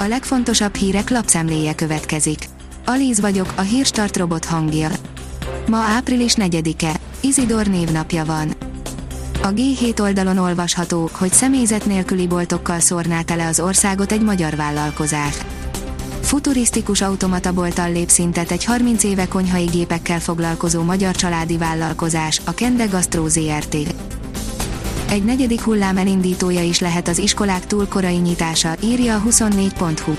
A legfontosabb hírek lapszemléje következik. Alíz vagyok, a hírstart robot hangja. Ma április 4-e, Izidor névnapja van. A G7 oldalon olvasható, hogy személyzet nélküli boltokkal szórná tele az országot egy magyar vállalkozás. Futurisztikus automatabolttal lép szintet egy 30 éve konyhai gépekkel foglalkozó magyar családi vállalkozás, a Kende Gastro ZRT. Egy negyedik hullám elindítója is lehet az iskolák túl korai nyitása, írja a 24.hu.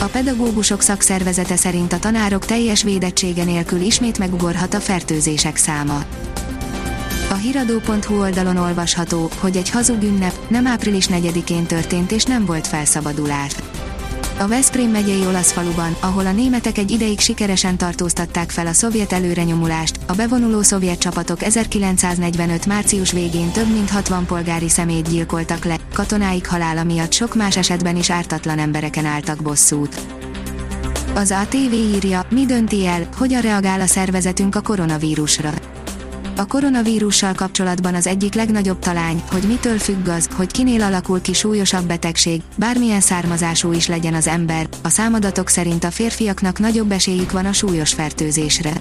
A pedagógusok szakszervezete szerint a tanárok teljes védettsége nélkül ismét megugorhat a fertőzések száma. A hiradó.hu oldalon olvasható, hogy egy hazug ünnep nem április 4-én történt és nem volt felszabadulás. A Veszprém megyei olasz faluban, ahol a németek egy ideig sikeresen tartóztatták fel a szovjet előrenyomulást, a bevonuló szovjet csapatok 1945. március végén több mint 60 polgári szemét gyilkoltak le, katonáik halála miatt sok más esetben is ártatlan embereken álltak bosszút. Az ATV írja, mi dönti el, hogyan reagál a szervezetünk a koronavírusra a koronavírussal kapcsolatban az egyik legnagyobb talány, hogy mitől függ az, hogy kinél alakul ki súlyosabb betegség, bármilyen származású is legyen az ember, a számadatok szerint a férfiaknak nagyobb esélyük van a súlyos fertőzésre.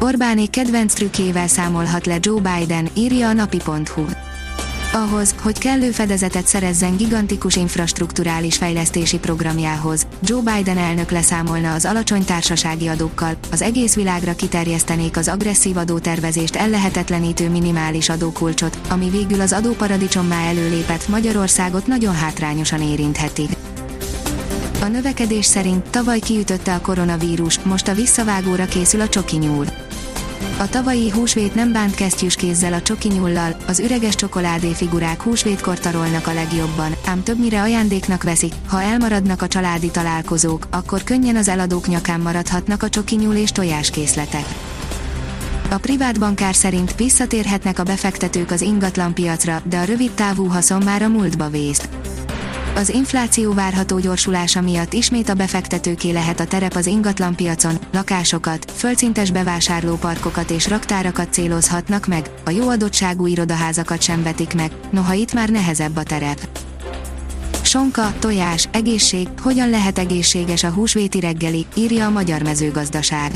Orbánék kedvenc trükkével számolhat le Joe Biden, írja a napi.hu. Ahhoz, hogy kellő fedezetet szerezzen gigantikus infrastruktúrális fejlesztési programjához, Joe Biden elnök leszámolna az alacsony társasági adókkal, az egész világra kiterjesztenék az agresszív adótervezést ellehetetlenítő minimális adókulcsot, ami végül az adóparadicsommá előlépett Magyarországot nagyon hátrányosan érintheti. A növekedés szerint tavaly kiütötte a koronavírus, most a visszavágóra készül a csoki nyúl. A tavalyi húsvét nem bánt kesztyűs kézzel a csoki nyullal, az üreges csokoládé figurák húsvétkor tarolnak a legjobban, ám többnyire ajándéknak veszik, ha elmaradnak a családi találkozók, akkor könnyen az eladók nyakán maradhatnak a csoki nyúl és tojáskészletek. A privát bankár szerint visszatérhetnek a befektetők az ingatlanpiacra, de a rövid távú haszon már a múltba vészt. Az infláció várható gyorsulása miatt ismét a befektetőké lehet a terep az ingatlanpiacon, lakásokat, földszintes bevásárlóparkokat és raktárakat célozhatnak meg, a jó adottságú irodaházakat sem vetik meg, noha itt már nehezebb a terep. Sonka, tojás, egészség, hogyan lehet egészséges a húsvéti reggeli, írja a Magyar Mezőgazdaság.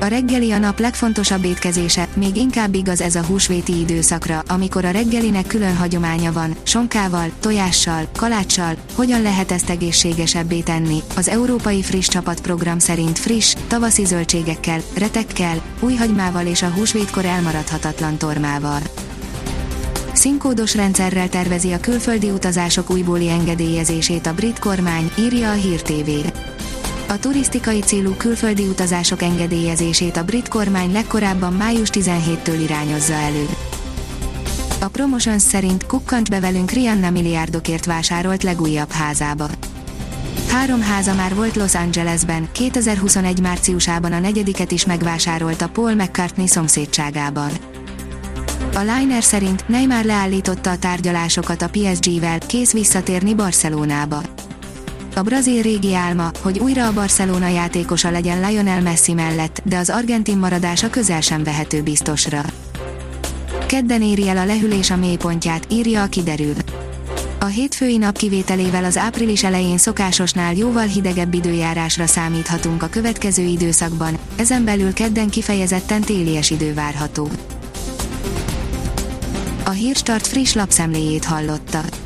A reggeli a nap legfontosabb étkezése, még inkább igaz ez a húsvéti időszakra, amikor a reggelinek külön hagyománya van, sonkával, tojással, kaláccsal, hogyan lehet ezt egészségesebbé tenni. Az Európai Friss Csapat program szerint friss, tavaszi zöldségekkel, retekkel, új hagymával és a húsvétkor elmaradhatatlan tormával. Színkódos rendszerrel tervezi a külföldi utazások újbóli engedélyezését a brit kormány, írja a Hír TV. A turisztikai célú külföldi utazások engedélyezését a brit kormány legkorábban május 17-től irányozza elő. A Promotions szerint kukkant be velünk Rihanna milliárdokért vásárolt legújabb házába. Három háza már volt Los Angelesben, 2021 márciusában a negyediket is megvásárolta Paul McCartney szomszédságában. A Liner szerint Neymar leállította a tárgyalásokat a PSG-vel, kész visszatérni Barcelonába. A brazil régi álma, hogy újra a Barcelona játékosa legyen Lionel Messi mellett, de az argentin maradása közel sem vehető biztosra. Kedden éri el a lehűlés a mélypontját, írja a kiderül. A hétfői nap kivételével az április elején szokásosnál jóval hidegebb időjárásra számíthatunk a következő időszakban, ezen belül kedden kifejezetten télies idő várható. A Hírstart friss lapszemléjét hallotta.